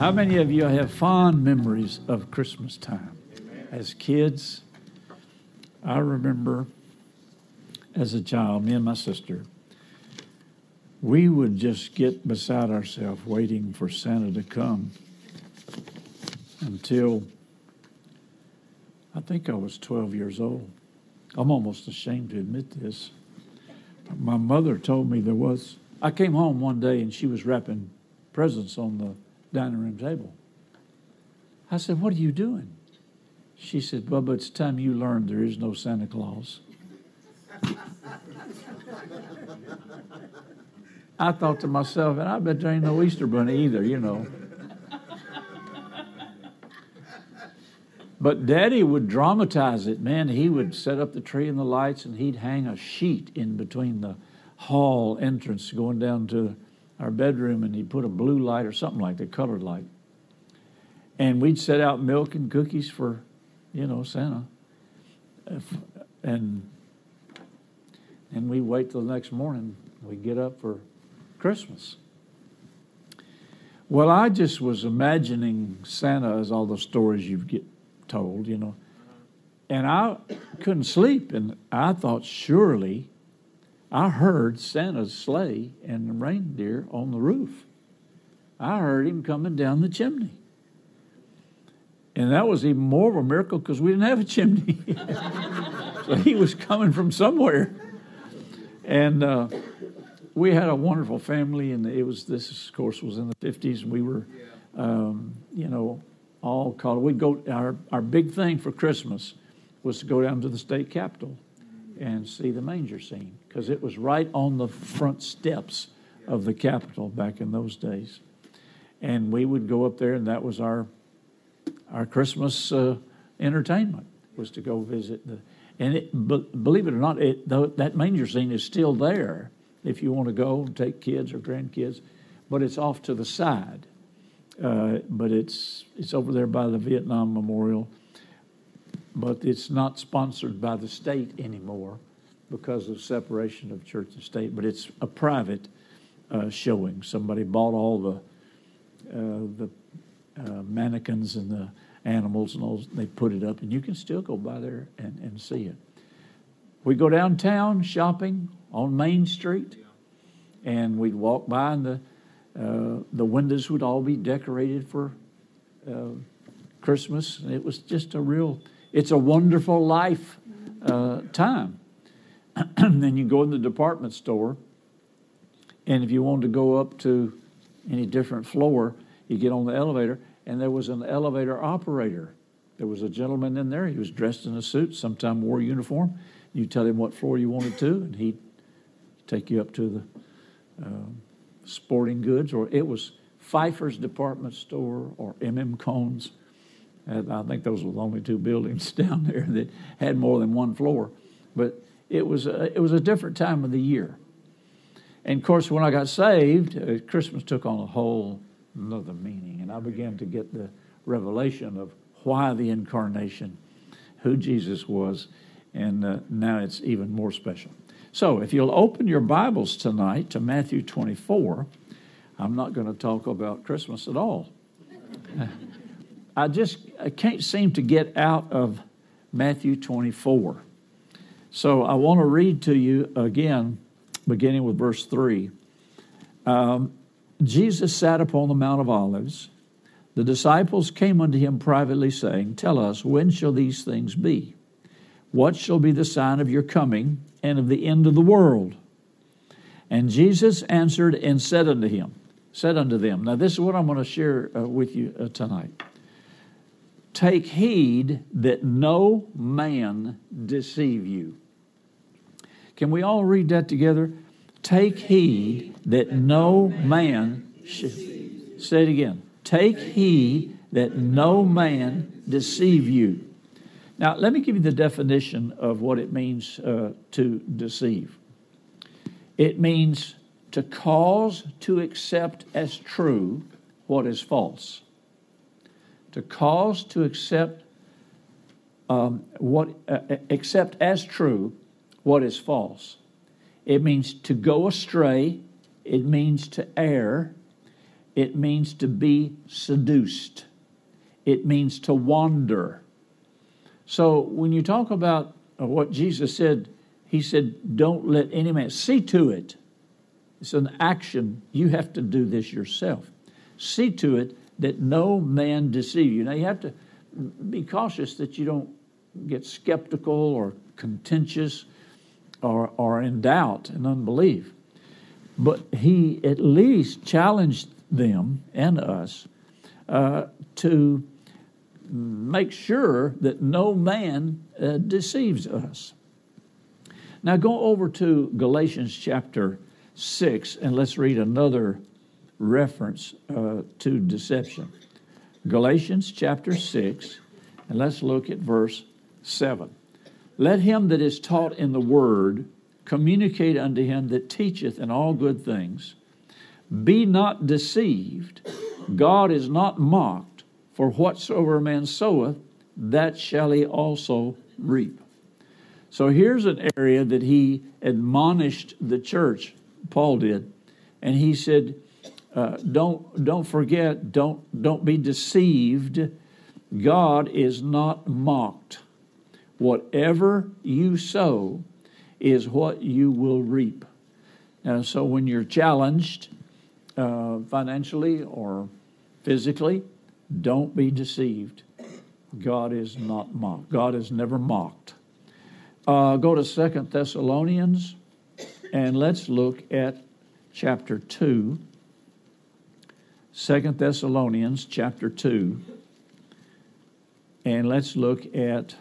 How many of you have fond memories of Christmas time? As kids, I remember as a child, me and my sister, we would just get beside ourselves waiting for Santa to come until I think I was 12 years old. I'm almost ashamed to admit this. My mother told me there was. I came home one day and she was wrapping presents on the dining room table. I said, What are you doing? She said, Bubba, it's time you learned there is no Santa Claus. I thought to myself, and I bet there ain't no Easter bunny either, you know. But Daddy would dramatize it, man. He would set up the tree and the lights, and he'd hang a sheet in between the hall entrance going down to our bedroom and he'd put a blue light or something like that, colored light. And we'd set out milk and cookies for, you know, Santa. And and we wait till the next morning. We get up for Christmas. Well, I just was imagining Santa as all the stories you get told, you know. And I couldn't sleep, and I thought surely I heard Santa's sleigh and the reindeer on the roof. I heard him coming down the chimney. And that was even more of a miracle because we didn't have a chimney. so he was coming from somewhere. And uh, we had a wonderful family, and it was this, of course, was in the 50s. And we were, um, you know, all called. We'd go, our, our big thing for Christmas was to go down to the state capitol and see the manger scene because it was right on the front steps of the Capitol back in those days. And we would go up there, and that was our our Christmas uh, entertainment was to go visit the. And it, believe it or not, it, that manger scene is still there if you want to go and take kids or grandkids, but it's off to the side. Uh, but it's it's over there by the Vietnam Memorial but it's not sponsored by the state anymore because of separation of church and state. But it's a private uh, showing. Somebody bought all the uh, the uh, mannequins and the animals and all. They put it up, and you can still go by there and, and see it. We go downtown shopping on Main Street, and we'd walk by, and the uh, the windows would all be decorated for uh, Christmas. It was just a real it's a wonderful life uh, time. then you go in the department store, and if you wanted to go up to any different floor, you get on the elevator, and there was an elevator operator. There was a gentleman in there. He was dressed in a suit, sometime wore a uniform. You tell him what floor you wanted to, and he'd take you up to the uh, sporting goods, or it was Pfeifer's department store or MM Cohn's I think those were the only two buildings down there that had more than one floor. But it was a, it was a different time of the year. And of course, when I got saved, uh, Christmas took on a whole another meaning, and I began to get the revelation of why the incarnation, who Jesus was, and uh, now it's even more special. So, if you'll open your Bibles tonight to Matthew 24, I'm not going to talk about Christmas at all. I just I can't seem to get out of Matthew 24. So I want to read to you again, beginning with verse 3. Um, Jesus sat upon the Mount of Olives. The disciples came unto him privately, saying, Tell us, when shall these things be? What shall be the sign of your coming and of the end of the world? And Jesus answered and said unto him, said unto them. Now, this is what I'm going to share uh, with you uh, tonight. Take heed that no man deceive you. Can we all read that together? Take heed that no man should. Say it again. Take heed that no man deceive you. Now, let me give you the definition of what it means uh, to deceive. It means to cause to accept as true what is false. To cause to accept um, what uh, accept as true what is false. It means to go astray. It means to err. It means to be seduced. It means to wander. So when you talk about uh, what Jesus said, he said, Don't let any man see to it. It's an action. You have to do this yourself. See to it that no man deceive you. Now you have to be cautious that you don't get skeptical or contentious or, or in doubt and unbelief. But he at least challenged them and us uh, to make sure that no man uh, deceives us. Now go over to Galatians chapter 6 and let's read another reference uh, to deception. Galatians chapter 6, and let's look at verse 7. Let him that is taught in the word communicate unto him that teacheth in all good things. Be not deceived, God is not mocked, for whatsoever a man soweth, that shall he also reap. So here's an area that he admonished the church, Paul did, and he said, uh, "Don't don't forget, don't don't be deceived. God is not mocked. Whatever you sow is what you will reap." And so when you're challenged uh, financially or physically, don't be deceived. God is not mocked. God is never mocked. Uh, go to Second Thessalonians and let's look at chapter 2. 2 Thessalonians chapter 2. And let's look at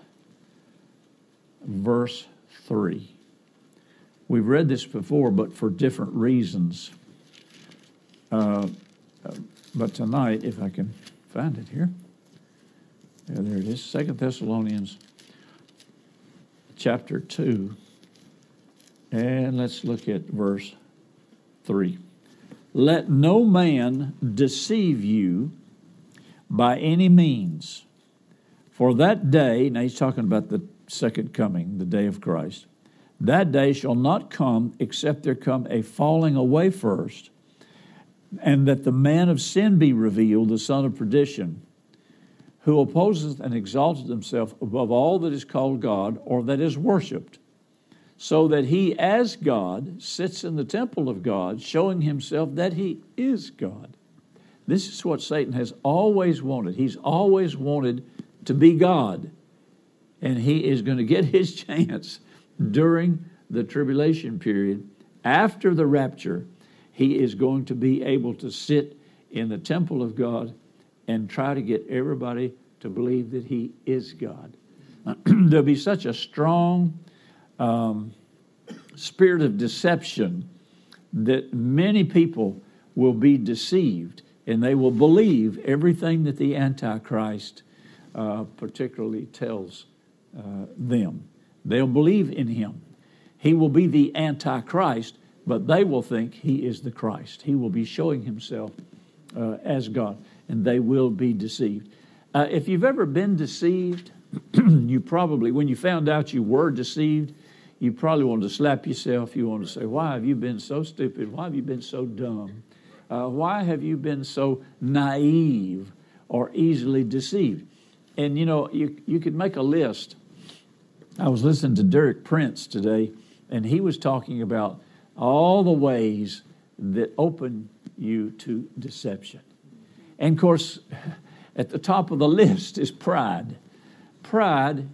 verse 3. We've read this before, but for different reasons. Uh, but tonight, if I can find it here, yeah, there it is. Second Thessalonians chapter two, and let's look at verse three. Let no man deceive you by any means, for that day. Now he's talking about the second coming, the day of Christ. That day shall not come except there come a falling away first and that the man of sin be revealed, the son of perdition, who opposeth and exalteth himself above all that is called God or that is worshipped, so that he, as God, sits in the temple of God, showing himself that he is God. This is what Satan has always wanted. He's always wanted to be God, and he is going to get his chance during the tribulation period after the rapture he is going to be able to sit in the temple of God and try to get everybody to believe that he is God. There'll be such a strong um, spirit of deception that many people will be deceived and they will believe everything that the Antichrist uh, particularly tells uh, them. They'll believe in him. He will be the Antichrist, but they will think he is the Christ. He will be showing himself uh, as God, and they will be deceived. Uh, if you've ever been deceived, you probably, when you found out you were deceived, you probably want to slap yourself. You want to say, Why have you been so stupid? Why have you been so dumb? Uh, why have you been so naive or easily deceived? And you know, you, you could make a list. I was listening to Derek Prince today, and he was talking about all the ways that open you to deception. And of course, at the top of the list is pride. Pride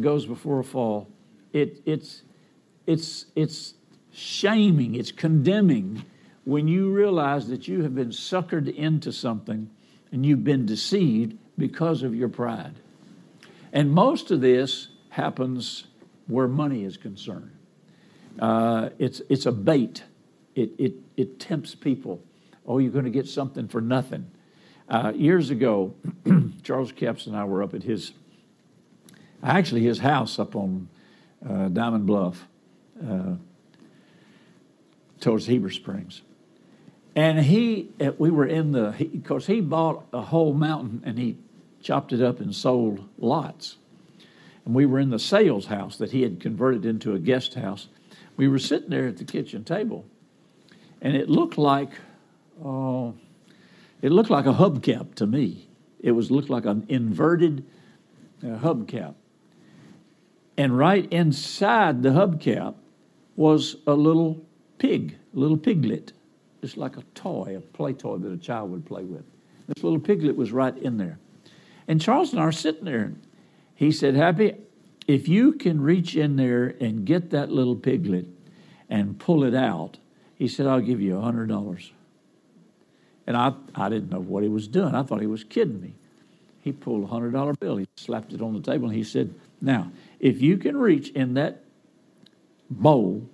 goes before a fall. It, it's, it's, it's shaming, it's condemning when you realize that you have been suckered into something and you've been deceived because of your pride. And most of this happens where money is concerned. Uh, it's, it's a bait. It, it, it tempts people oh, you're going to get something for nothing. Uh, years ago, Charles Capps and I were up at his, actually his house up on uh, Diamond Bluff, uh, towards Heber Springs. And he, uh, we were in the, because he, he bought a whole mountain and he chopped it up and sold lots. And we were in the sales house that he had converted into a guest house. We were sitting there at the kitchen table, and it looked like, oh, it looked like a hubcap to me. It was looked like an inverted uh, hubcap. And right inside the hubcap was a little pig, a little piglet, just like a toy, a play toy that a child would play with. This little piglet was right in there. And Charles and I are sitting there. He said, Happy, if you can reach in there and get that little piglet and pull it out, he said, I'll give you a $100. And I, I didn't know what he was doing. I thought he was kidding me. He pulled a $100 bill. He slapped it on the table and he said, Now, if you can reach in that bowl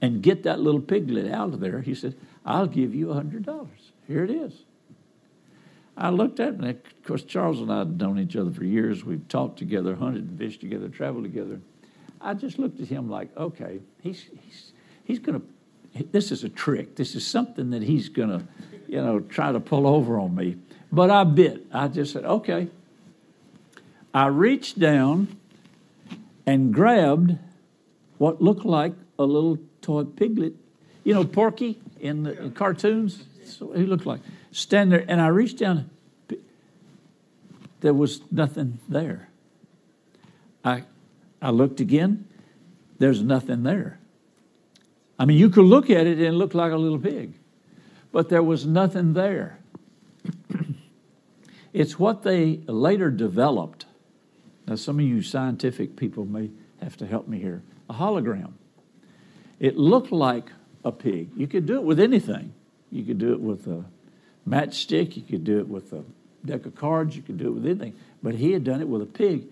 and get that little piglet out of there, he said, I'll give you a $100. Here it is. I looked at him, and of course, Charles and I had known each other for years. We've talked together, hunted and fished together, traveled together. I just looked at him like, okay, he's, he's, he's going to, this is a trick. This is something that he's going to, you know, try to pull over on me. But I bit. I just said, okay. I reached down and grabbed what looked like a little toy piglet. You know, Porky in the in cartoons? What he looked like stand there, and I reached down. There was nothing there. I, I looked again. There's nothing there. I mean, you could look at it and it looked like a little pig, but there was nothing there. it's what they later developed. Now, some of you scientific people may have to help me here. A hologram. It looked like a pig. You could do it with anything. You could do it with a matchstick. You could do it with a deck of cards. You could do it with anything. But he had done it with a pig.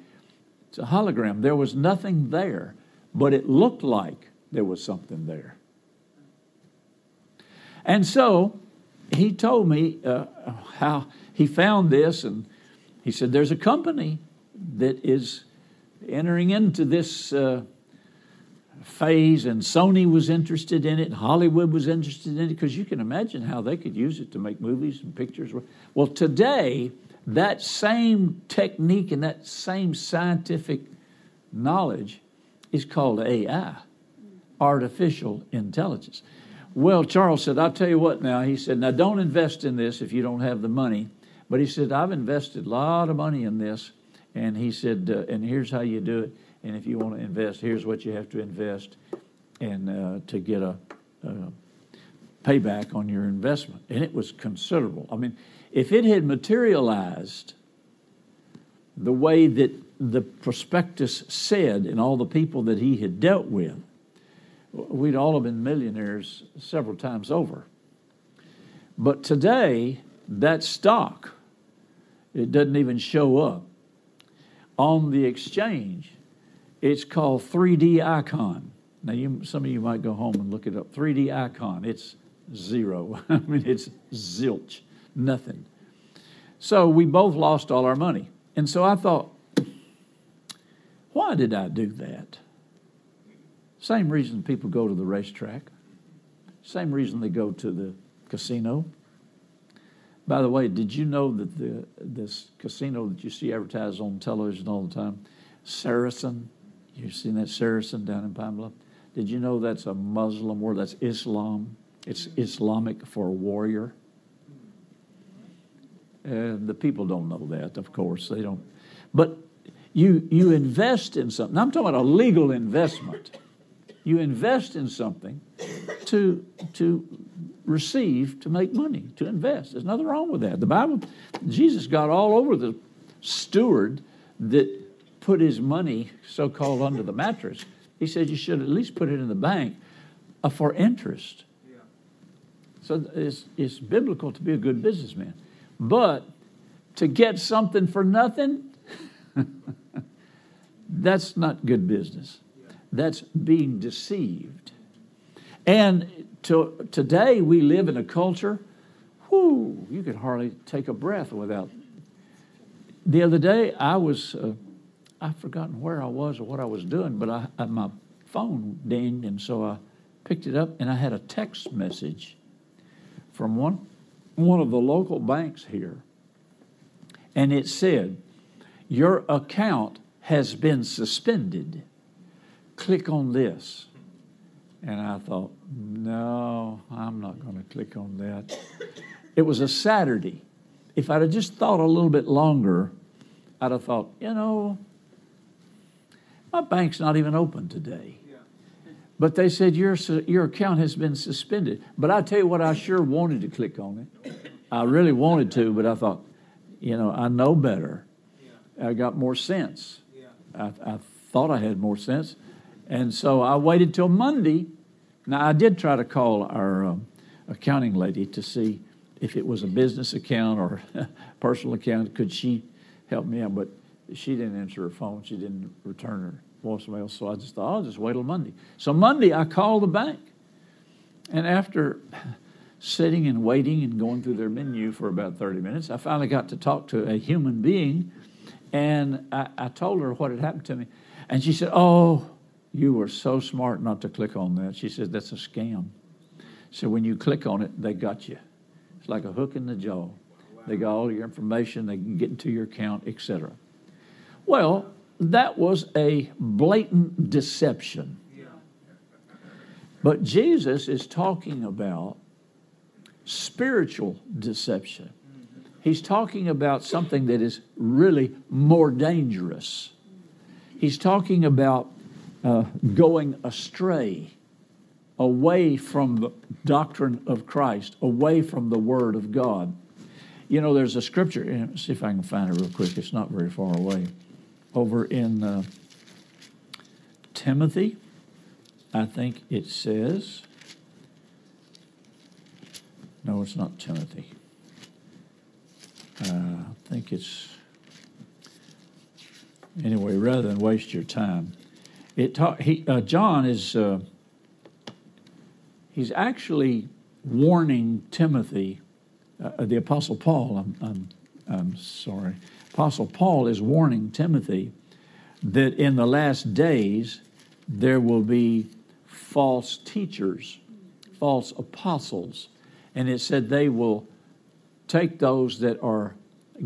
It's a hologram. There was nothing there, but it looked like there was something there. And so he told me uh, how he found this, and he said, There's a company that is entering into this uh, phase, and Sony was interested in it, Hollywood was interested in it, because you can imagine how they could use it to make movies and pictures. Well, today, that same technique and that same scientific knowledge is called AI, artificial intelligence. Well, Charles said, I'll tell you what now. He said, Now don't invest in this if you don't have the money. But he said, I've invested a lot of money in this. And he said, uh, And here's how you do it. And if you want to invest, here's what you have to invest and uh, to get a, a payback on your investment. And it was considerable. I mean, if it had materialized the way that the prospectus said and all the people that he had dealt with, we'd all have been millionaires several times over. But today, that stock, it doesn't even show up on the exchange it's called 3D Icon. Now, you, some of you might go home and look it up. 3D Icon. It's zero. I mean, it's zilch, nothing. So we both lost all our money. And so I thought, why did I do that? Same reason people go to the racetrack, same reason they go to the casino. By the way, did you know that the this casino that you see advertised on television all the time, Saracen You've seen that Saracen down in Bluff? Did you know that's a Muslim word? That's Islam. It's Islamic for warrior. And the people don't know that, of course. They don't. But you, you invest in something. Now, I'm talking about a legal investment. You invest in something to, to receive, to make money, to invest. There's nothing wrong with that. The Bible, Jesus got all over the steward that put his money, so called, under the mattress. He said you should at least put it in the bank uh, for interest. Yeah. So it's, it's biblical to be a good businessman. But to get something for nothing, that's not good business. That's being deceived. And to, today we live in a culture whoo, you could hardly take a breath without. The other day, I was, uh, I've forgotten where I was or what I was doing, but I, I, my phone dinged, and so I picked it up, and I had a text message from one, one of the local banks here. And it said, Your account has been suspended. Click on this. And I thought, no, I'm not going to click on that. It was a Saturday. If I'd have just thought a little bit longer, I'd have thought, you know, my bank's not even open today. But they said your your account has been suspended. But I tell you what, I sure wanted to click on it. I really wanted to, but I thought, you know, I know better. I got more sense. I, I thought I had more sense, and so I waited till Monday. Now I did try to call our um, accounting lady to see if it was a business account or personal account. Could she help me out? But she didn't answer her phone. She didn't return her voicemail. So I just thought, I'll just wait till Monday. So Monday, I called the bank. And after sitting and waiting and going through their menu for about 30 minutes, I finally got to talk to a human being. And I, I told her what had happened to me. And she said, Oh, you were so smart not to click on that. She said, That's a scam. So when you click on it, they got you. It's like a hook in the jaw. They got all your information, they can get into your account, etc. Well, that was a blatant deception. But Jesus is talking about spiritual deception. He's talking about something that is really more dangerous. He's talking about uh, going astray, away from the doctrine of Christ, away from the Word of God. You know, there's a scripture, see if I can find it real quick, it's not very far away over in uh, Timothy, I think it says. No, it's not Timothy. Uh, I think it's. Anyway, rather than waste your time, it ta- he, uh, John is. Uh, he's actually warning Timothy, uh, the Apostle Paul, I'm, I'm, I'm sorry, Apostle Paul is warning Timothy that in the last days there will be false teachers, false apostles. And it said they will take those that are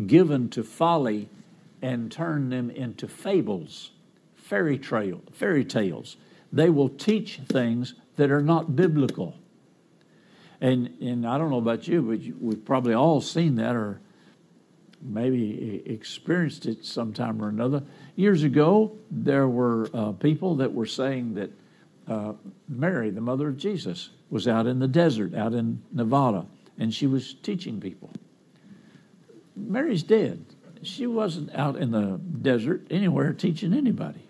given to folly and turn them into fables, fairy trail, fairy tales. They will teach things that are not biblical. And and I don't know about you, but you, we've probably all seen that or maybe experienced it sometime or another. Years ago, there were uh, people that were saying that uh, Mary, the mother of Jesus, was out in the desert, out in Nevada, and she was teaching people. Mary's dead. She wasn't out in the desert anywhere teaching anybody.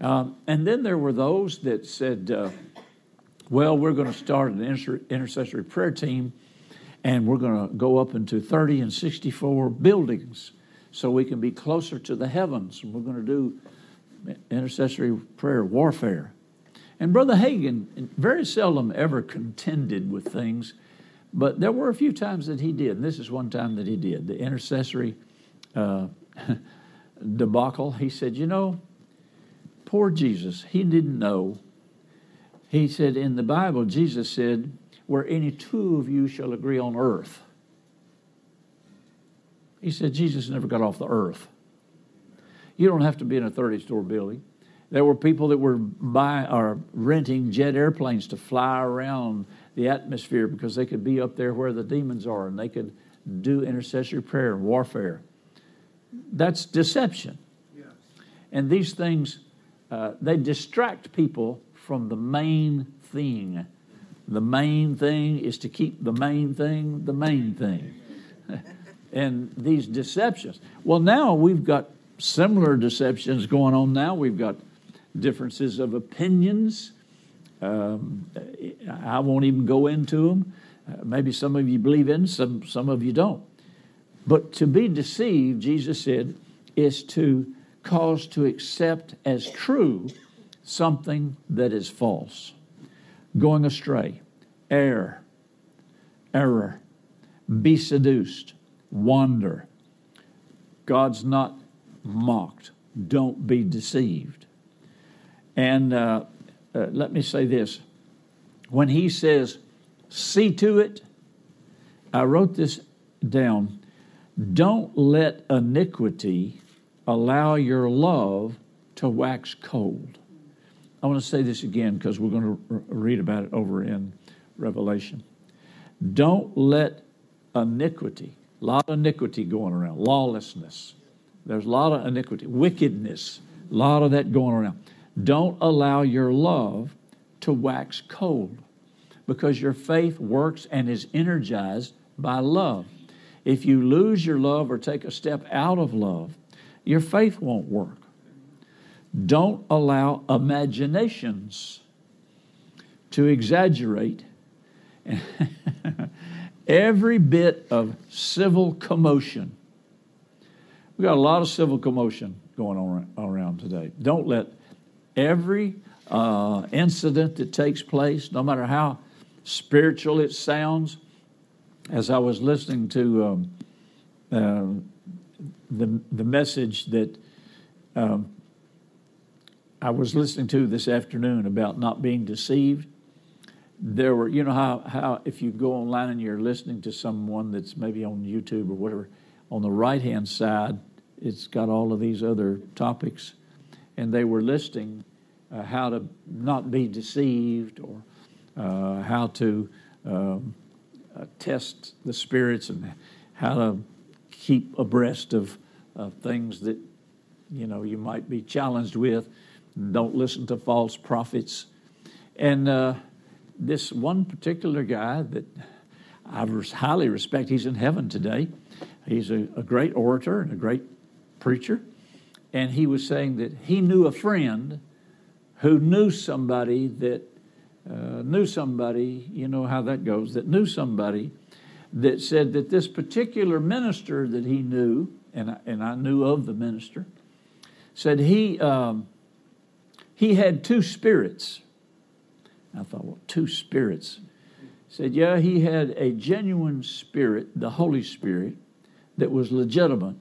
Um, and then there were those that said, uh, well, we're going to start an inter- intercessory prayer team and we're going to go up into 30 and 64 buildings so we can be closer to the heavens. And we're going to do intercessory prayer warfare. And Brother Hagin very seldom ever contended with things, but there were a few times that he did. And this is one time that he did the intercessory uh, debacle. He said, You know, poor Jesus, he didn't know. He said, In the Bible, Jesus said, where any two of you shall agree on earth. He said Jesus never got off the earth. You don't have to be in a 30 store building. There were people that were buying or renting jet airplanes to fly around the atmosphere because they could be up there where the demons are and they could do intercessory prayer and warfare. That's deception. Yes. And these things, uh, they distract people from the main thing the main thing is to keep the main thing the main thing. and these deceptions. Well, now we've got similar deceptions going on now. We've got differences of opinions. Um, I won't even go into them. Uh, maybe some of you believe in, some some of you don't. But to be deceived, Jesus said, is to cause to accept as true something that is false going astray, error, error, be seduced, wander. God's not mocked. Don't be deceived. And uh, uh, let me say this when he says, see to it, I wrote this down. Don't let iniquity allow your love to wax cold. I want to say this again because we're going to read about it over in Revelation. Don't let iniquity, a lot of iniquity going around, lawlessness. There's a lot of iniquity, wickedness, a lot of that going around. Don't allow your love to wax cold because your faith works and is energized by love. If you lose your love or take a step out of love, your faith won't work. Don't allow imaginations to exaggerate every bit of civil commotion. We've got a lot of civil commotion going on around today. Don't let every uh, incident that takes place, no matter how spiritual it sounds, as I was listening to um, uh, the, the message that um, I was listening to this afternoon about not being deceived, there were, you know, how, how if you go online and you're listening to someone that's maybe on YouTube or whatever, on the right hand side, it's got all of these other topics. And they were listing uh, how to not be deceived or uh, how to um, uh, test the spirits and how to keep abreast of things that you know you might be challenged with. Don't listen to false prophets. And uh, this one particular guy that I highly respect, he's in heaven today. He's a, a great orator and a great preacher. And he was saying that he knew a friend who knew somebody that uh, knew somebody, you know how that goes, that knew somebody that said that this particular minister that he knew, and I, and I knew of the minister, said he, um, he had two spirits. I thought, well, two spirits. Said, yeah, he had a genuine spirit, the Holy Spirit, that was legitimate,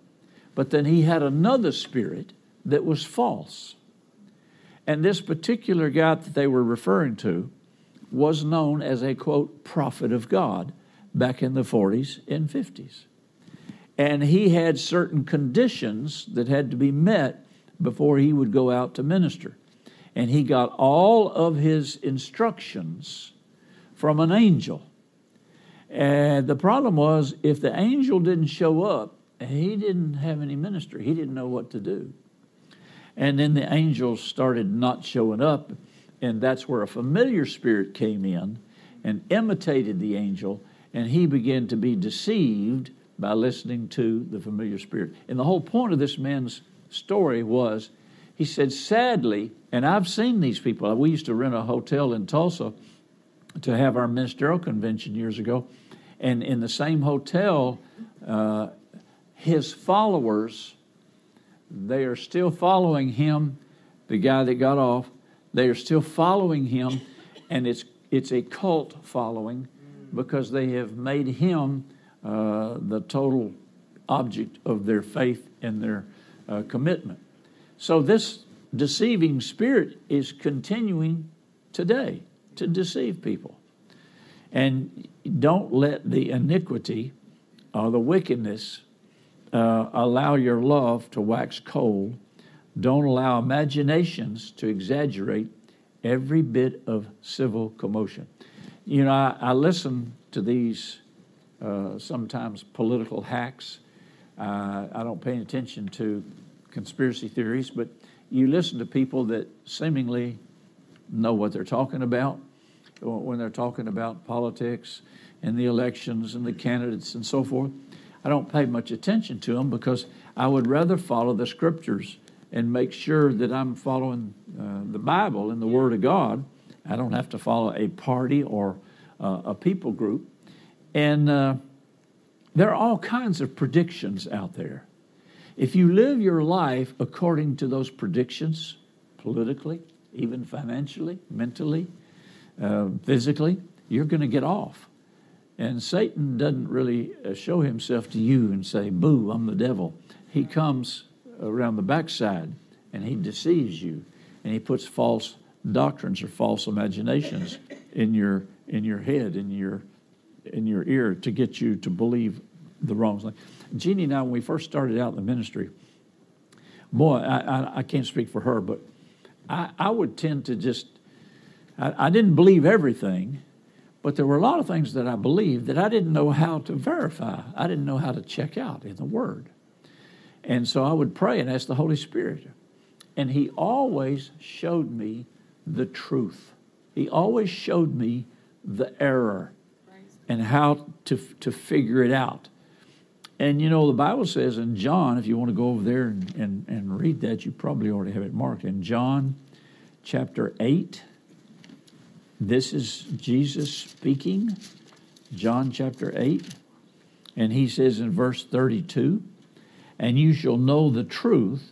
but then he had another spirit that was false. And this particular guy that they were referring to was known as a quote prophet of God back in the 40s and 50s. And he had certain conditions that had to be met before he would go out to minister. And he got all of his instructions from an angel. And the problem was, if the angel didn't show up, he didn't have any ministry. He didn't know what to do. And then the angels started not showing up, and that's where a familiar spirit came in and imitated the angel, and he began to be deceived by listening to the familiar spirit. And the whole point of this man's story was he said, sadly, and I've seen these people, we used to rent a hotel in Tulsa to have our ministerial convention years ago, and in the same hotel, uh, his followers they are still following him, the guy that got off. They are still following him, and it's, it's a cult following because they have made him uh, the total object of their faith and their uh, commitment. So, this deceiving spirit is continuing today to deceive people. And don't let the iniquity or the wickedness uh, allow your love to wax cold. Don't allow imaginations to exaggerate every bit of civil commotion. You know, I, I listen to these uh, sometimes political hacks. Uh, I don't pay attention to conspiracy theories, but you listen to people that seemingly know what they're talking about when they're talking about politics and the elections and the candidates and so forth. I don't pay much attention to them because I would rather follow the scriptures and make sure that I'm following uh, the Bible and the Word of God. I don't have to follow a party or uh, a people group. And uh, there are all kinds of predictions out there. If you live your life according to those predictions, politically, even financially, mentally, uh, physically, you're going to get off. And Satan doesn't really uh, show himself to you and say, Boo, I'm the devil. He comes around the backside and he deceives you and he puts false doctrines or false imaginations in your in your head in your in your ear to get you to believe the wrong thing. Jeannie and I, when we first started out in the ministry, boy, I, I, I can't speak for her, but I, I would tend to just I, I didn't believe everything, but there were a lot of things that I believed that I didn't know how to verify. I didn't know how to check out in the Word. And so I would pray and ask the Holy Spirit. And He always showed me the truth. He always showed me the error and how to, to figure it out. And you know, the Bible says in John, if you want to go over there and, and, and read that, you probably already have it marked. In John chapter 8, this is Jesus speaking, John chapter 8. And he says in verse 32 And you shall know the truth,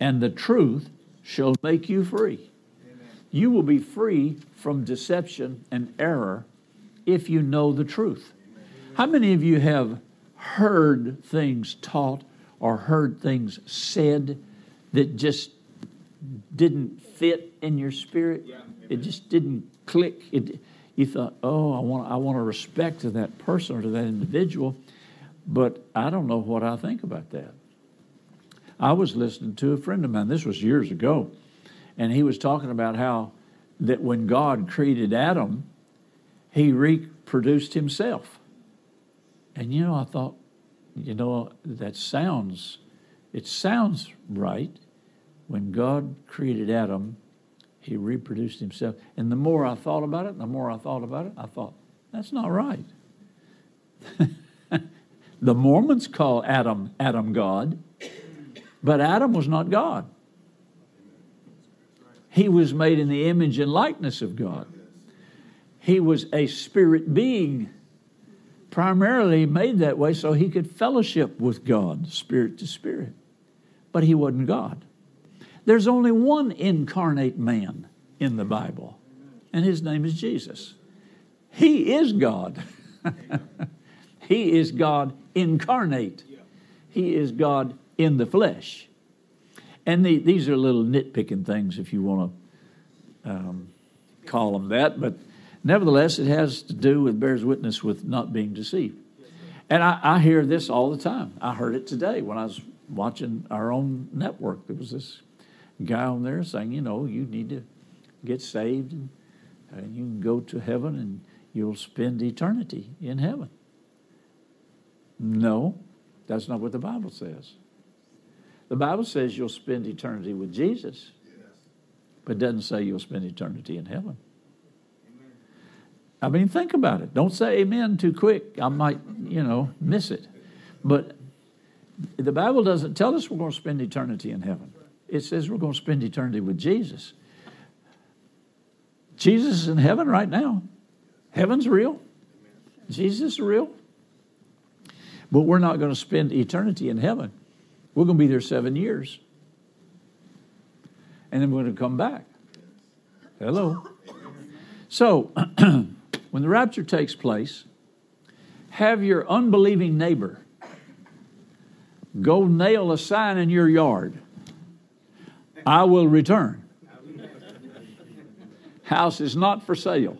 and the truth shall make you free. Amen. You will be free from deception and error if you know the truth. Amen. How many of you have heard things taught or heard things said that just didn't fit in your spirit? Yeah. It just didn't click. It, you thought, oh, I want, I want to respect to that person or to that individual, but I don't know what I think about that. I was listening to a friend of mine, this was years ago, and he was talking about how that when God created Adam, he reproduced himself. And you know, I thought, you know, that sounds, it sounds right. When God created Adam, he reproduced himself. And the more I thought about it, the more I thought about it, I thought, that's not right. the Mormons call Adam Adam God, but Adam was not God. He was made in the image and likeness of God. He was a spirit being, primarily made that way so he could fellowship with God, spirit to spirit. But he wasn't God. There's only one incarnate man in the Bible, and his name is Jesus. He is God. he is God incarnate. He is God in the flesh. And the, these are little nitpicking things, if you want to um, call them that, but nevertheless, it has to do with bears witness with not being deceived. And I, I hear this all the time. I heard it today when I was watching our own network. There was this guy on there saying, you know, you need to get saved and, and you can go to heaven and you'll spend eternity in heaven. No, that's not what the Bible says. The Bible says you'll spend eternity with Jesus, but doesn't say you'll spend eternity in heaven. I mean, think about it. Don't say amen too quick. I might, you know, miss it. But the Bible doesn't tell us we're going to spend eternity in heaven it says we're going to spend eternity with Jesus. Jesus is in heaven right now. Heaven's real. Jesus is real. But we're not going to spend eternity in heaven. We're going to be there seven years. And then we're going to come back. Hello. So, when the rapture takes place, have your unbelieving neighbor go nail a sign in your yard I will return. House is not for sale.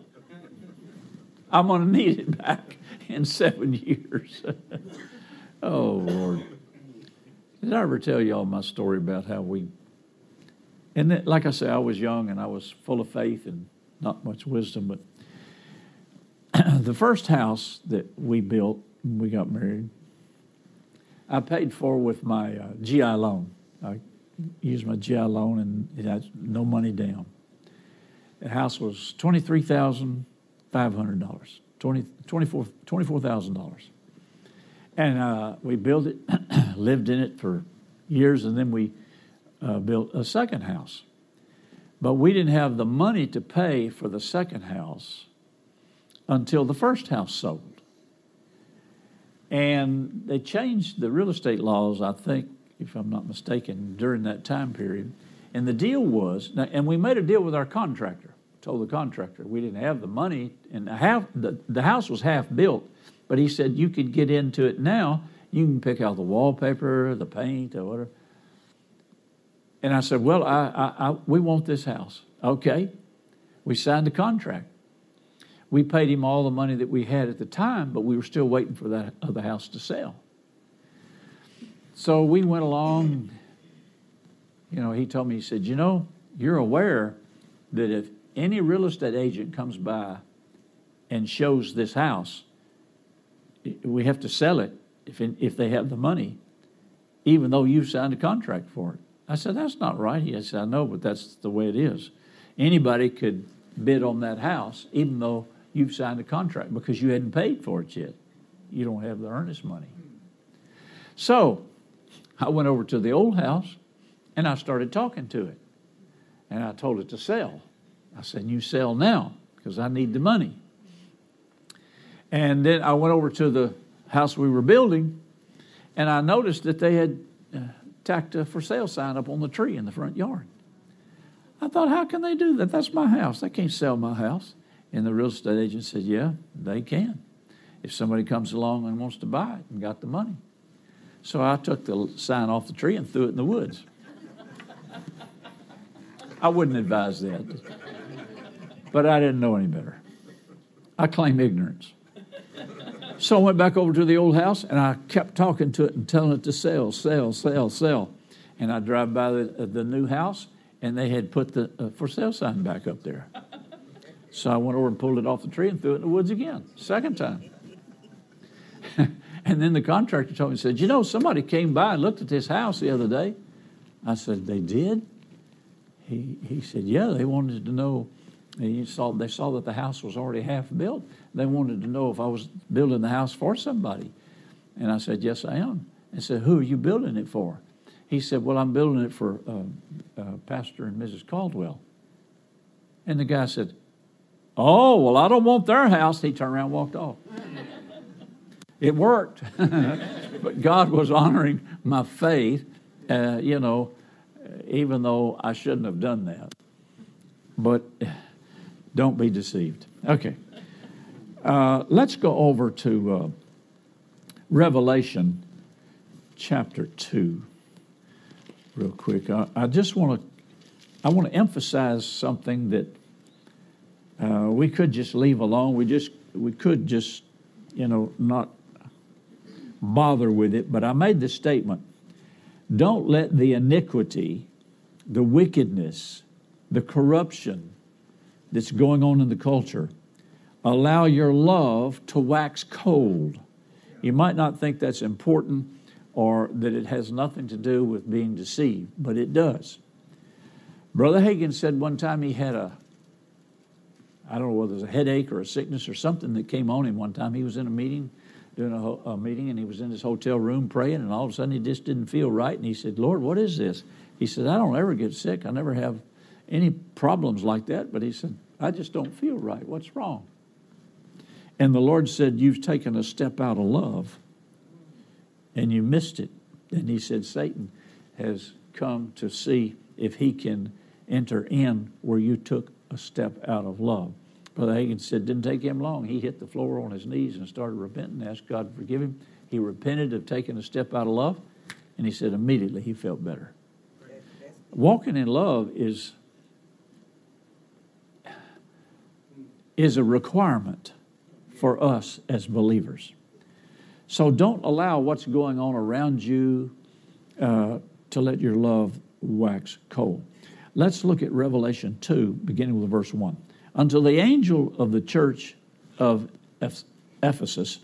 I'm going to need it back in seven years. oh, Lord. Did I ever tell y'all my story about how we, and then, like I say, I was young and I was full of faith and not much wisdom, but the first house that we built when we got married, I paid for with my uh, GI loan. I used my GI loan and it had no money down. The house was $23,500, $24,000. $24, and uh, we built it, lived in it for years, and then we uh, built a second house. But we didn't have the money to pay for the second house until the first house sold. And they changed the real estate laws, I think, if I'm not mistaken, during that time period. And the deal was, and we made a deal with our contractor. told the contractor we didn't have the money, and the, half, the, the house was half built, but he said you could get into it now. You can pick out the wallpaper, the paint, or whatever. And I said, Well, I, I, I, we want this house. Okay. We signed the contract. We paid him all the money that we had at the time, but we were still waiting for that other house to sell. So we went along. You know, he told me, he said, You know, you're aware that if any real estate agent comes by and shows this house, we have to sell it if, if they have the money, even though you've signed a contract for it. I said, That's not right. He said, I know, but that's the way it is. Anybody could bid on that house, even though you've signed a contract because you hadn't paid for it yet. You don't have the earnest money. So I went over to the old house and I started talking to it. And I told it to sell. I said, You sell now because I need the money. And then I went over to the house we were building and I noticed that they had uh, tacked a for sale sign up on the tree in the front yard. I thought, how can they do that? That's my house. They can't sell my house. And the real estate agent said, yeah, they can. If somebody comes along and wants to buy it and got the money. So I took the sign off the tree and threw it in the woods. I wouldn't advise that. But I didn't know any better. I claim ignorance. So I went back over to the old house and I kept talking to it and telling it to sell, sell, sell, sell. And I drive by the, the new house and they had put the uh, for sale sign back up there. So I went over and pulled it off the tree and threw it in the woods again, second time. and then the contractor told me, said, You know, somebody came by and looked at this house the other day. I said, They did? He, he said, Yeah, they wanted to know. He saw, they saw that the house was already half built. They wanted to know if I was building the house for somebody. And I said, Yes, I am. And said, Who are you building it for? He said, Well, I'm building it for uh, uh, Pastor and Mrs. Caldwell. And the guy said, Oh, well, I don't want their house. He turned around and walked off. it worked. but God was honoring my faith, uh, you know, even though I shouldn't have done that. But don't be deceived. Okay. Uh, let's go over to uh, Revelation chapter 2 real quick. I, I just want to I want to emphasize something that uh, we could just leave alone. We just we could just you know not bother with it. But I made the statement: Don't let the iniquity, the wickedness, the corruption that's going on in the culture allow your love to wax cold. You might not think that's important or that it has nothing to do with being deceived, but it does. Brother Hagin said one time he had a, I don't know whether it was a headache or a sickness or something that came on him one time. He was in a meeting, doing a, a meeting, and he was in his hotel room praying, and all of a sudden he just didn't feel right. And he said, Lord, what is this? He said, I don't ever get sick. I never have any problems like that. But he said, I just don't feel right. What's wrong? And the Lord said, You've taken a step out of love and you missed it. And he said, Satan has come to see if he can enter in where you took a step out of love. Brother Hagin said, didn't take him long. He hit the floor on his knees and started repenting, asked God to forgive him. He repented of taking a step out of love, and he said immediately he felt better. Walking in love is, is a requirement for us as believers. So don't allow what's going on around you uh, to let your love wax cold. Let's look at Revelation 2, beginning with verse 1. Until the angel of the church of Ephesus,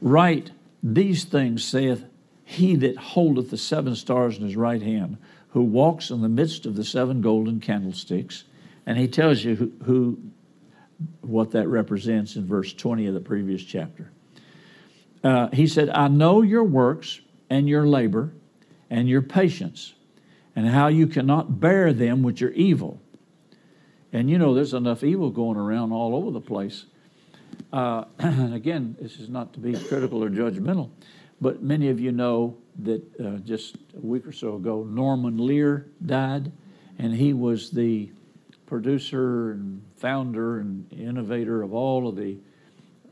write these things, saith he that holdeth the seven stars in his right hand, who walks in the midst of the seven golden candlesticks. And he tells you who, who what that represents in verse 20 of the previous chapter. Uh, he said, I know your works and your labor and your patience and how you cannot bear them which are evil. And you know, there's enough evil going around all over the place. Uh, again, this is not to be critical or judgmental, but many of you know that uh, just a week or so ago, Norman Lear died, and he was the producer and founder and innovator of all of the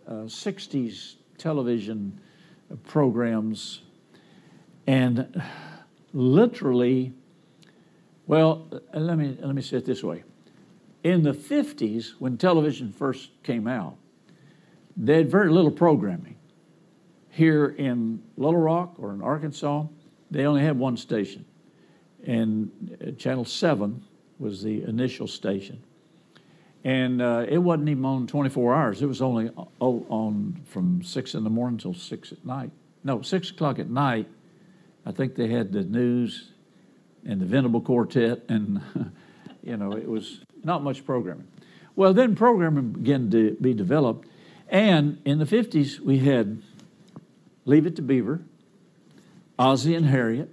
uh, 60s television programs. And literally, well, let me, let me say it this way. In the 50s, when television first came out, they had very little programming. Here in Little Rock or in Arkansas, they only had one station. And uh, Channel 7 was the initial station. And uh, it wasn't even on 24 hours. It was only on from 6 in the morning till 6 at night. No, 6 o'clock at night. I think they had the news and the Venable Quartet, and, you know, it was not much programming. Well, then programming began to be developed. And in the 50s, we had Leave It to Beaver, Ozzie and Harriet,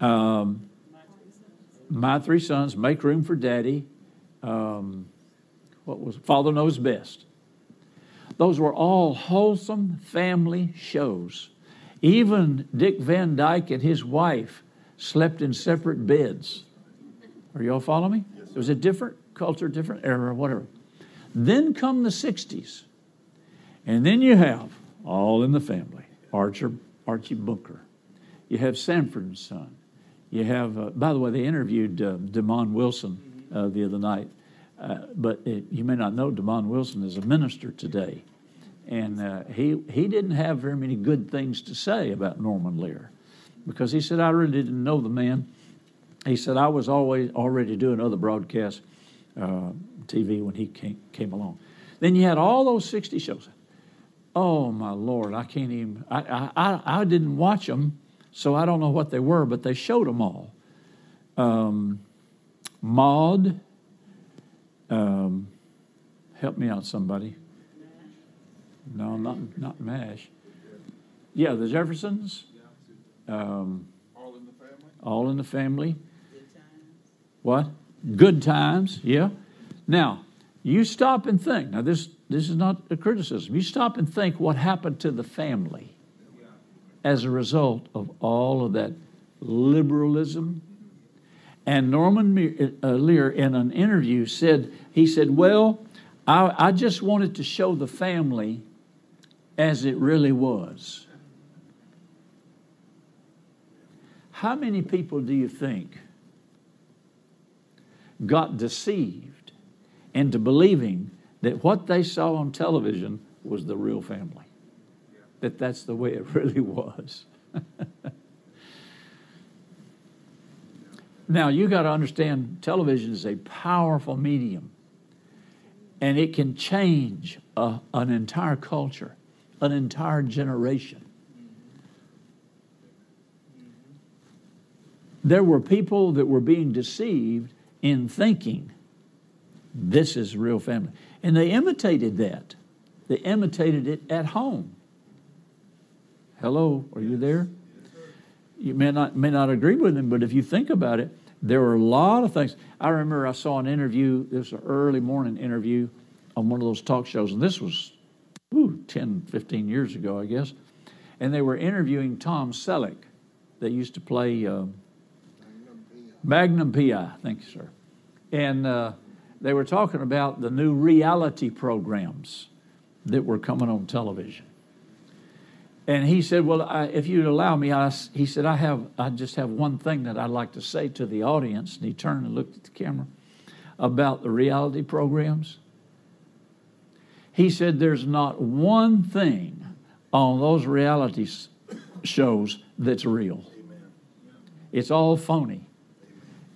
um, My Three Sons, Make Room for Daddy, um, what was Father Knows Best. Those were all wholesome family shows. Even Dick Van Dyke and his wife slept in separate beds. Are y'all follow me? Yes, it was a different culture, different era, whatever. Then come the 60s. And then you have All in the Family, Archer, Archie Bunker. You have Sanford and Son. You have, uh, by the way, they interviewed uh, Demond Wilson uh, the other night. Uh, but it, you may not know Demond Wilson is a minister today. And uh, he, he didn't have very many good things to say about Norman Lear because he said, I really didn't know the man. He said, I was always already doing other broadcast uh, TV when he came, came along. Then you had all those 60 shows. Oh, my Lord, I can't even, I, I, I didn't watch them, so I don't know what they were, but they showed them all. Um, Maude, um, help me out, somebody. No, not not Mash. Yeah, the Jeffersons. Um, all in the family. All in the family. What? Good times. Yeah. Now, you stop and think. Now, this this is not a criticism. You stop and think what happened to the family as a result of all of that liberalism. And Norman uh, Lear, in an interview, said he said, "Well, I, I just wanted to show the family as it really was. How many people do you think got deceived into believing that what they saw on television was the real family? That that's the way it really was. now, you got to understand television is a powerful medium and it can change a, an entire culture an entire generation. There were people that were being deceived in thinking this is real family. And they imitated that. They imitated it at home. Hello, are you there? You may not may not agree with them, but if you think about it, there were a lot of things. I remember I saw an interview, this was an early morning interview on one of those talk shows, and this was whew, 10, 15 years ago, I guess. And they were interviewing Tom Selleck that used to play uh, Magnum PI. Thank you, sir. And uh, they were talking about the new reality programs that were coming on television. And he said, "Well, I, if you'd allow me, I, he said, I have, I just have one thing that I'd like to say to the audience." And he turned and looked at the camera about the reality programs. He said there's not one thing on those reality shows that's real. It's all phony.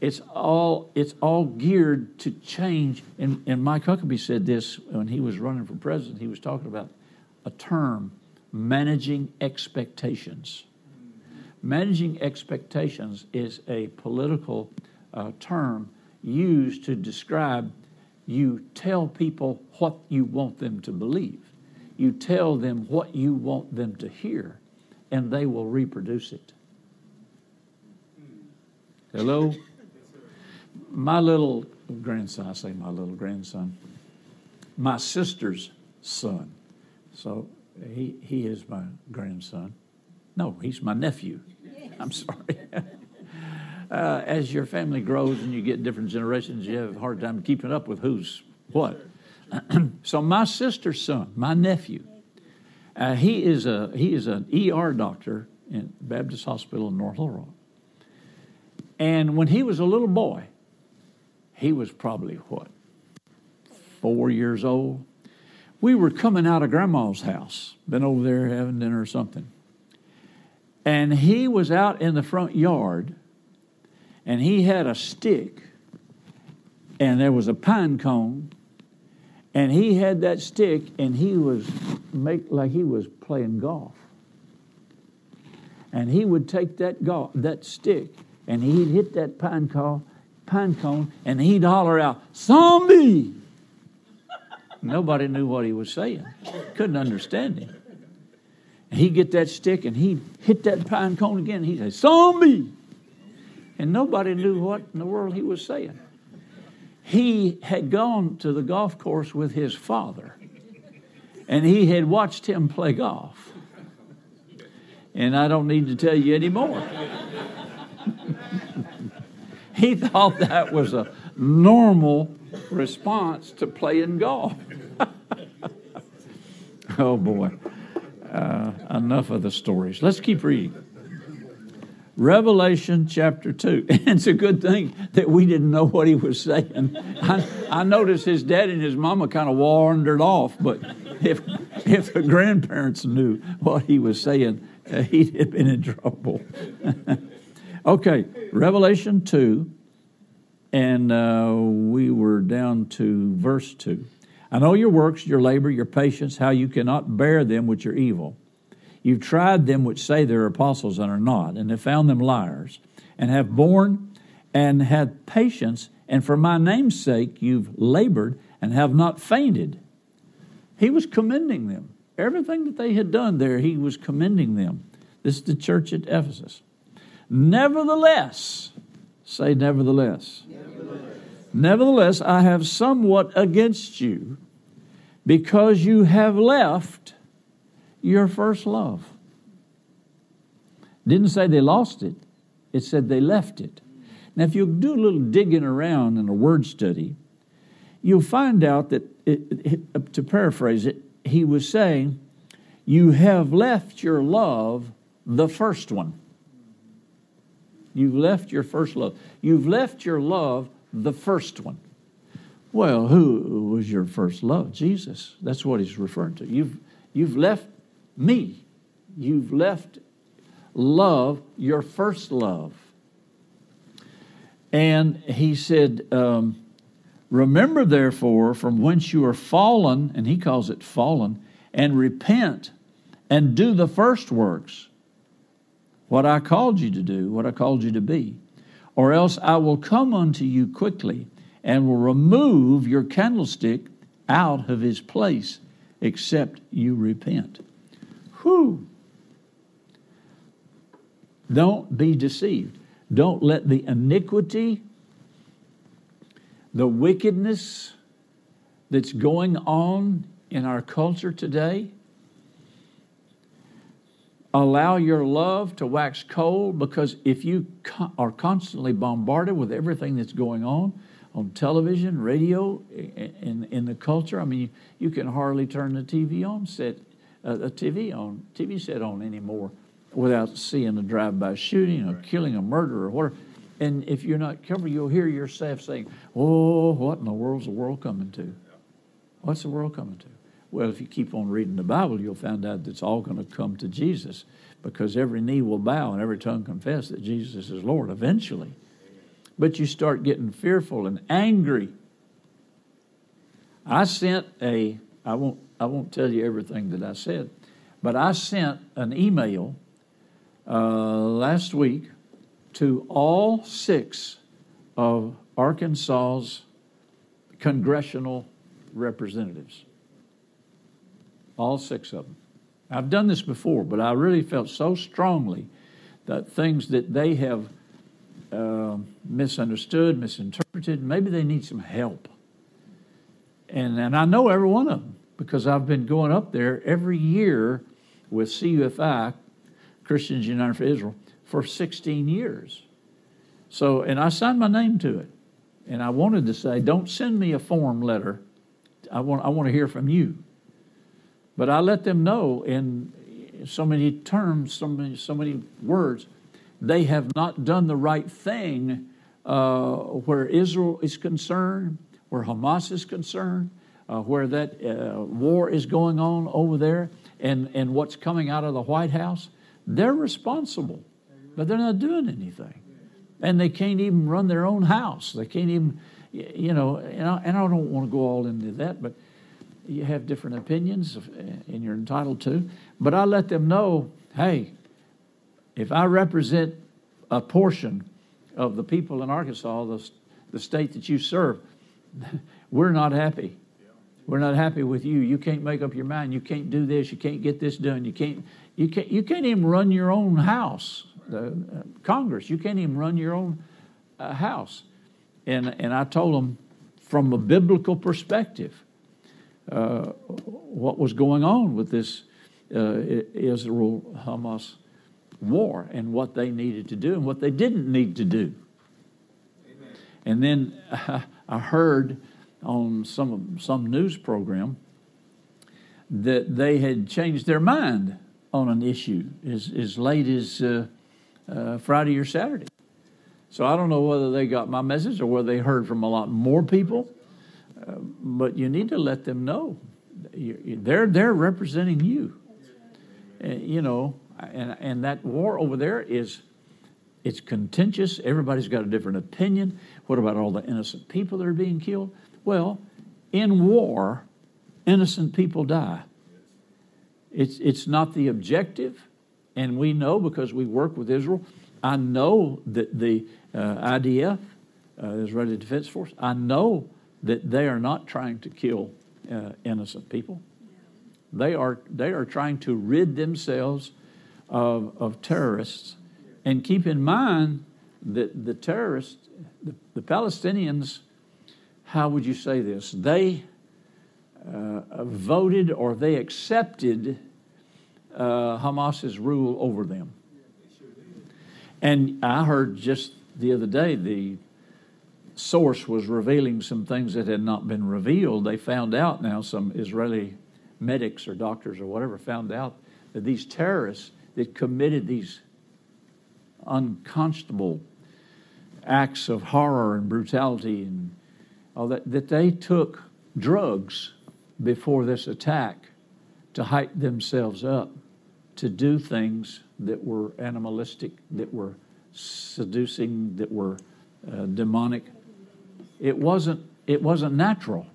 It's all it's all geared to change. And, and Mike Huckabee said this when he was running for president. He was talking about a term, managing expectations. Managing expectations is a political uh, term used to describe you tell people what you want them to believe. You tell them what you want them to hear, and they will reproduce it. Hello? My little grandson, I say my little grandson, my sister's son. So he, he is my grandson. No, he's my nephew. I'm sorry. uh, as your family grows and you get different generations, you have a hard time keeping up with who's what. so my sister's son, my nephew, uh, he is a he is an ER doctor in Baptist Hospital in North Little Rock. And when he was a little boy, he was probably what four years old. We were coming out of Grandma's house, been over there having dinner or something, and he was out in the front yard, and he had a stick, and there was a pine cone and he had that stick and he was make like he was playing golf. And he would take that golf, that stick and he'd hit that pine cone, pine cone and he'd holler out, "Zombie!" Nobody knew what he was saying. Couldn't understand him. And he'd get that stick and he'd hit that pine cone again. He'd say, "Zombie!" And nobody knew what in the world he was saying he had gone to the golf course with his father and he had watched him play golf. And I don't need to tell you anymore. he thought that was a normal response to playing golf. oh boy. Uh, enough of the stories. Let's keep reading. Revelation chapter 2. it's a good thing that we didn't know what he was saying. I, I noticed his dad and his mama kind of wandered off, but if, if the grandparents knew what he was saying, uh, he'd have been in trouble. okay, Revelation 2, and uh, we were down to verse 2. I know your works, your labor, your patience, how you cannot bear them which are evil You've tried them which say they're apostles and are not, and have found them liars, and have borne and had patience, and for my name's sake you've labored and have not fainted. He was commending them. Everything that they had done there, he was commending them. This is the church at Ephesus. Nevertheless, say nevertheless. Nevertheless, nevertheless I have somewhat against you because you have left your first love. Didn't say they lost it, it said they left it. Now, if you do a little digging around in a word study, you'll find out that, it, it, to paraphrase it, he was saying, You have left your love, the first one. You've left your first love. You've left your love, the first one. Well, who was your first love? Jesus. That's what he's referring to. You've, you've left me. You've left love, your first love. And he said, um, Remember, therefore, from whence you are fallen, and he calls it fallen, and repent and do the first works, what I called you to do, what I called you to be. Or else I will come unto you quickly and will remove your candlestick out of his place, except you repent. Whew. Don't be deceived. Don't let the iniquity, the wickedness that's going on in our culture today allow your love to wax cold because if you are constantly bombarded with everything that's going on on television, radio, in, in the culture, I mean, you, can hardly turn the TV on, set, uh, a, a TV on TV set on anymore without seeing a drive-by shooting or killing a murderer or whatever. And if you're not careful, you'll hear yourself saying, "Oh, what in the world's the world coming to? What's the world coming to?" Well, if you keep on reading the Bible, you'll find out that it's all going to come to Jesus because every knee will bow and every tongue confess that Jesus is Lord eventually. But you start getting fearful and angry. I sent a, I won't I won't tell you everything that I said, but I sent an email uh, last week to all six of Arkansas's congressional representatives. All six of them. I've done this before, but I really felt so strongly that things that they have uh, misunderstood, misinterpreted, maybe they need some help. And, and I know every one of them because I've been going up there every year with CUFI, Christians United for Israel, for 16 years. So, and I signed my name to it. And I wanted to say, don't send me a form letter. I want, I want to hear from you. But I let them know in so many terms, so many, so many words, they have not done the right thing uh, where Israel is concerned, where Hamas is concerned, uh, where that uh, war is going on over there, and, and what's coming out of the White House. They're responsible, but they're not doing anything. And they can't even run their own house. They can't even, you know, and I, and I don't want to go all into that, but you have different opinions, and you're entitled to. But I let them know hey, if I represent a portion of the people in Arkansas, the, the state that you serve, we're not happy. We're not happy with you. You can't make up your mind. You can't do this. You can't get this done. You can't. You can't. You can't even run your own house. The uh, Congress. You can't even run your own uh, house. And and I told them from a biblical perspective uh, what was going on with this uh, Israel Hamas war and what they needed to do and what they didn't need to do. Amen. And then uh, I heard on some some news program that they had changed their mind on an issue as as late as uh, uh, Friday or Saturday. So I don't know whether they got my message or whether they heard from a lot more people. But you need to let them know they're they're representing you. Uh, you know, and and that war over there is it's contentious. Everybody's got a different opinion. What about all the innocent people that are being killed? Well, in war, innocent people die. It's it's not the objective, and we know because we work with Israel. I know that the uh, IDF, uh, Israeli Defense Force, I know that they are not trying to kill uh, innocent people. They are, they are trying to rid themselves of, of terrorists. And keep in mind that the terrorists, the, the Palestinians, how would you say this? They uh, voted or they accepted uh, Hamas's rule over them. And I heard just the other day the source was revealing some things that had not been revealed. They found out now, some Israeli medics or doctors or whatever found out that these terrorists that committed these unconscionable acts of horror and brutality and all that, that they took drugs before this attack to hype themselves up to do things that were animalistic, that were seducing, that were uh, demonic. It wasn't, it wasn't natural.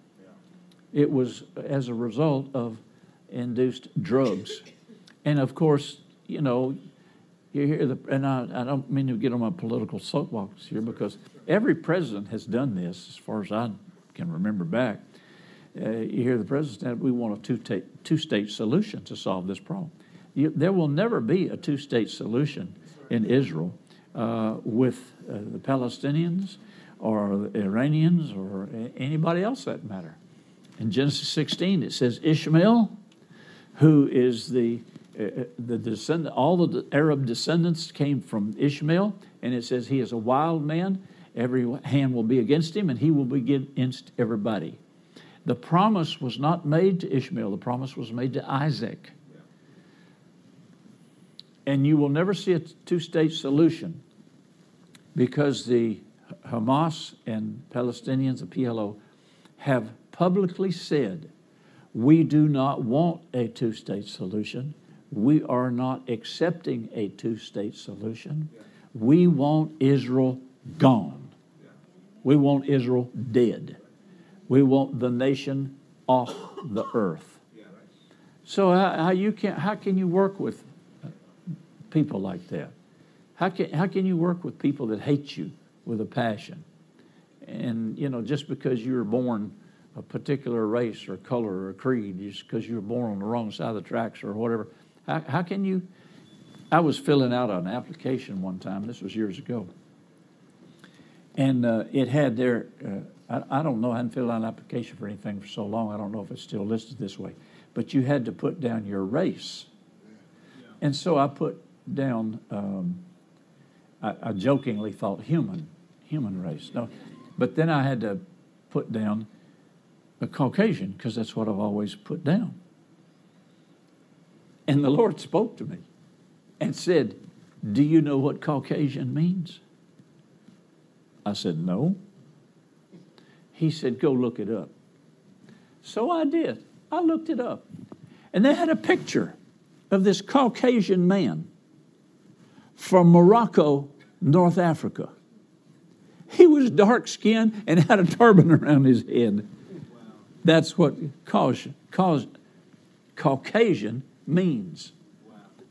It was as a result of induced drugs. And of course, you know, you hear the, and I, I don't mean to get on my political soapbox here because every president has done this as far as I can remember back. Uh, you hear the president, we want a two, two state solution to solve this problem. You, there will never be a two state solution in Israel uh, with uh, the Palestinians or the Iranians or anybody else that matter. In Genesis 16, it says Ishmael, who is the uh, uh, the descendant, all the Arab descendants came from Ishmael, and it says he is a wild man. Every hand will be against him, and he will be against everybody. The promise was not made to Ishmael, the promise was made to Isaac. And you will never see a two state solution because the Hamas and Palestinians, the PLO, have publicly said, we do not want a two state solution. We are not accepting a two state solution. We want Israel gone. We want Israel dead. We want the nation off the earth. So how, you can how can you work with people like that? How can how can you work with people that hate you? With a passion. And, you know, just because you were born a particular race or color or creed, just because you were born on the wrong side of the tracks or whatever, how, how can you? I was filling out an application one time, this was years ago, and uh, it had there, uh, I, I, don't know, I hadn't filled out an application for anything for so long, I don't know if it's still listed this way, but you had to put down your race. And so I put down um, I, I jokingly thought human, human race. No, but then I had to put down a Caucasian because that's what I've always put down. And the Lord spoke to me and said, Do you know what Caucasian means? I said, No. He said, Go look it up. So I did. I looked it up. And they had a picture of this Caucasian man from Morocco, North Africa. He was dark skinned and had a turban around his head. That's what cause, cause, Caucasian means.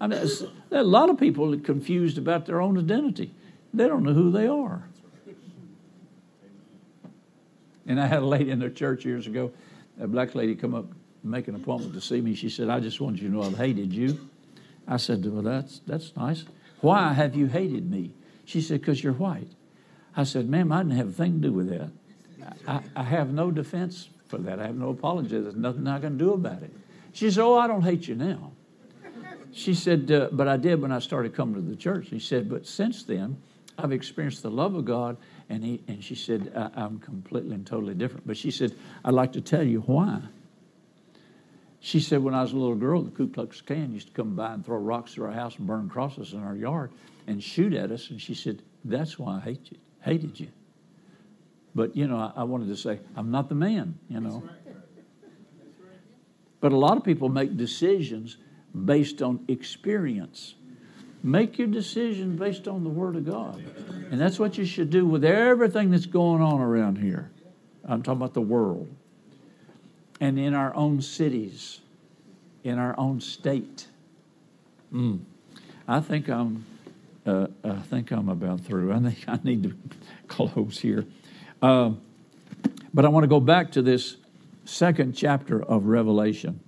I mean, a lot of people are confused about their own identity. They don't know who they are. And I had a lady in their church years ago, a black lady come up make an appointment to see me. She said, I just want you to know I've hated you. I said, Well, that's, that's nice. Why have you hated me? She said, Because you're white. I said, Ma'am, I didn't have a thing to do with that. I, I have no defense for that. I have no apology. There's nothing I can do about it. She said, Oh, I don't hate you now. She said, uh, But I did when I started coming to the church. She said, But since then, I've experienced the love of God. And, he, and she said, I'm completely and totally different. But she said, I'd like to tell you why. She said, when I was a little girl, the Ku Klux Klan used to come by and throw rocks through our house and burn crosses in our yard and shoot at us. And she said, that's why I hate you, hated you. But, you know, I, I wanted to say, I'm not the man, you know. But a lot of people make decisions based on experience. Make your decision based on the Word of God. And that's what you should do with everything that's going on around here. I'm talking about the world and in our own cities, in our own state. Mm. I think I'm. Uh, I think I'm about through. I think I need to close here, uh, but I want to go back to this second chapter of Revelation.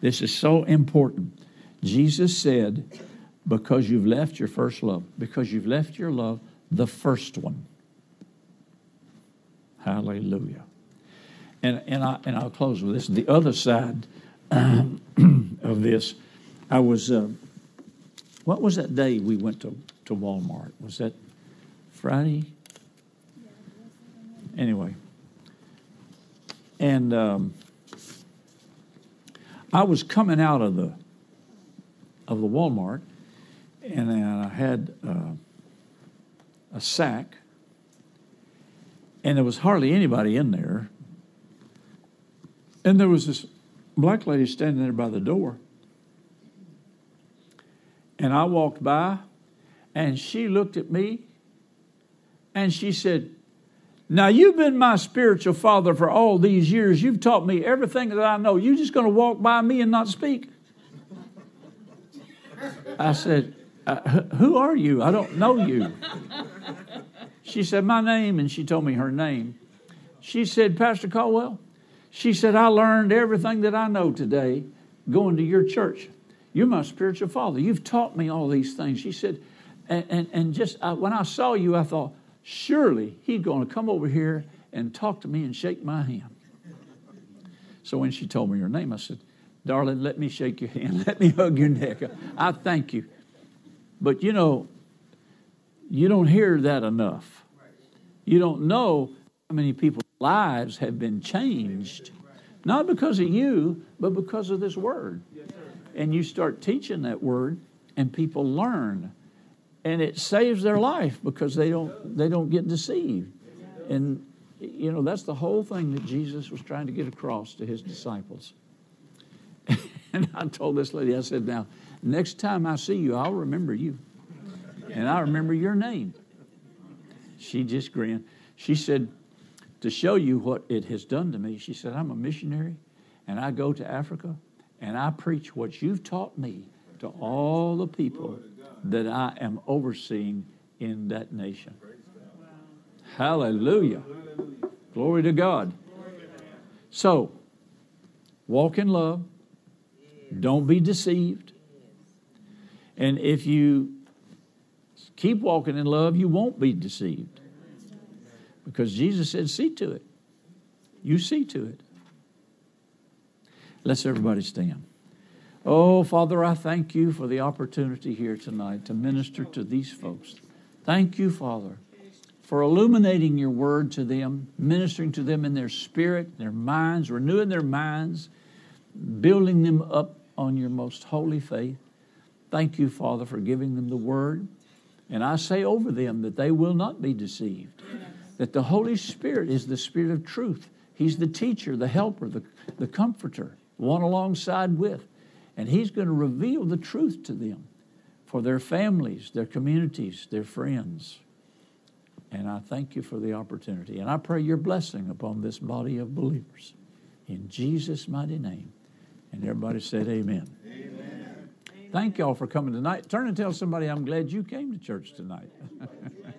This is so important. Jesus said, "Because you've left your first love, because you've left your love, the first one." Hallelujah and, and, I, and I'll close with this. The other side um, of this, I was, uh, what was that day we went to, to Walmart? Was that Friday? Anyway. And um, I was coming out of the of the Walmart, and I had uh, a sack, and there was hardly anybody in there. And there was this black lady standing there by the door. And I walked by, and she looked at me, and she said, Now you've been my spiritual father for all these years. You've taught me everything that I know. You're just going to walk by me and not speak? I said, uh, Who are you? I don't know you. She said, My name, and she told me her name. She said, Pastor Caldwell, she said, I learned everything that I know today going to your church. You're my spiritual father. You've taught me all these things. She said, and, and, and just I, when I saw you, I thought, surely he's going to come over here and talk to me and shake my hand. So when she told me her name, I said, Darling, let me shake your hand. Let me hug your neck. I thank you. But you know, you don't hear that enough. You don't know how many people's lives have been changed, not because of you, but because of this word. And you start teaching that word, and people learn, and it saves their life because they don't they don't get deceived. And you know that's the whole thing that Jesus was trying to get across to his disciples. and I told this lady, I said, "Now, next time I see you, I'll remember you, and I remember your name." She just grinned. She said, to show you what it has done to me, she said, I'm a missionary and I go to Africa and I preach what you've taught me to all the people that I am overseeing in that nation. Hallelujah. Glory to God. So, walk in love. Don't be deceived. And if you keep walking in love, you won't be deceived. Because Jesus said, see to it. You see to it. Let's everybody stand. Oh, Father, I thank you for the opportunity here tonight to minister to these folks Thank you, Father, for illuminating your word to them, ministering to them in their spirit, their minds, renewing their minds, building them up on your most holy faith. Thank you, Father, for giving them the word. And I say over them that they will not be deceived, that the Holy Spirit is the Spirit of truth. He's the teacher, the helper, the, the comforter, one alongside with. And He's going to reveal the truth to them for their families, their communities, their friends. And I thank you for the opportunity. And I pray your blessing upon this body of believers. In Jesus' mighty name. And everybody said, Amen. Amen. Thank y'all for coming tonight. Turn and tell somebody I'm glad you came to church tonight.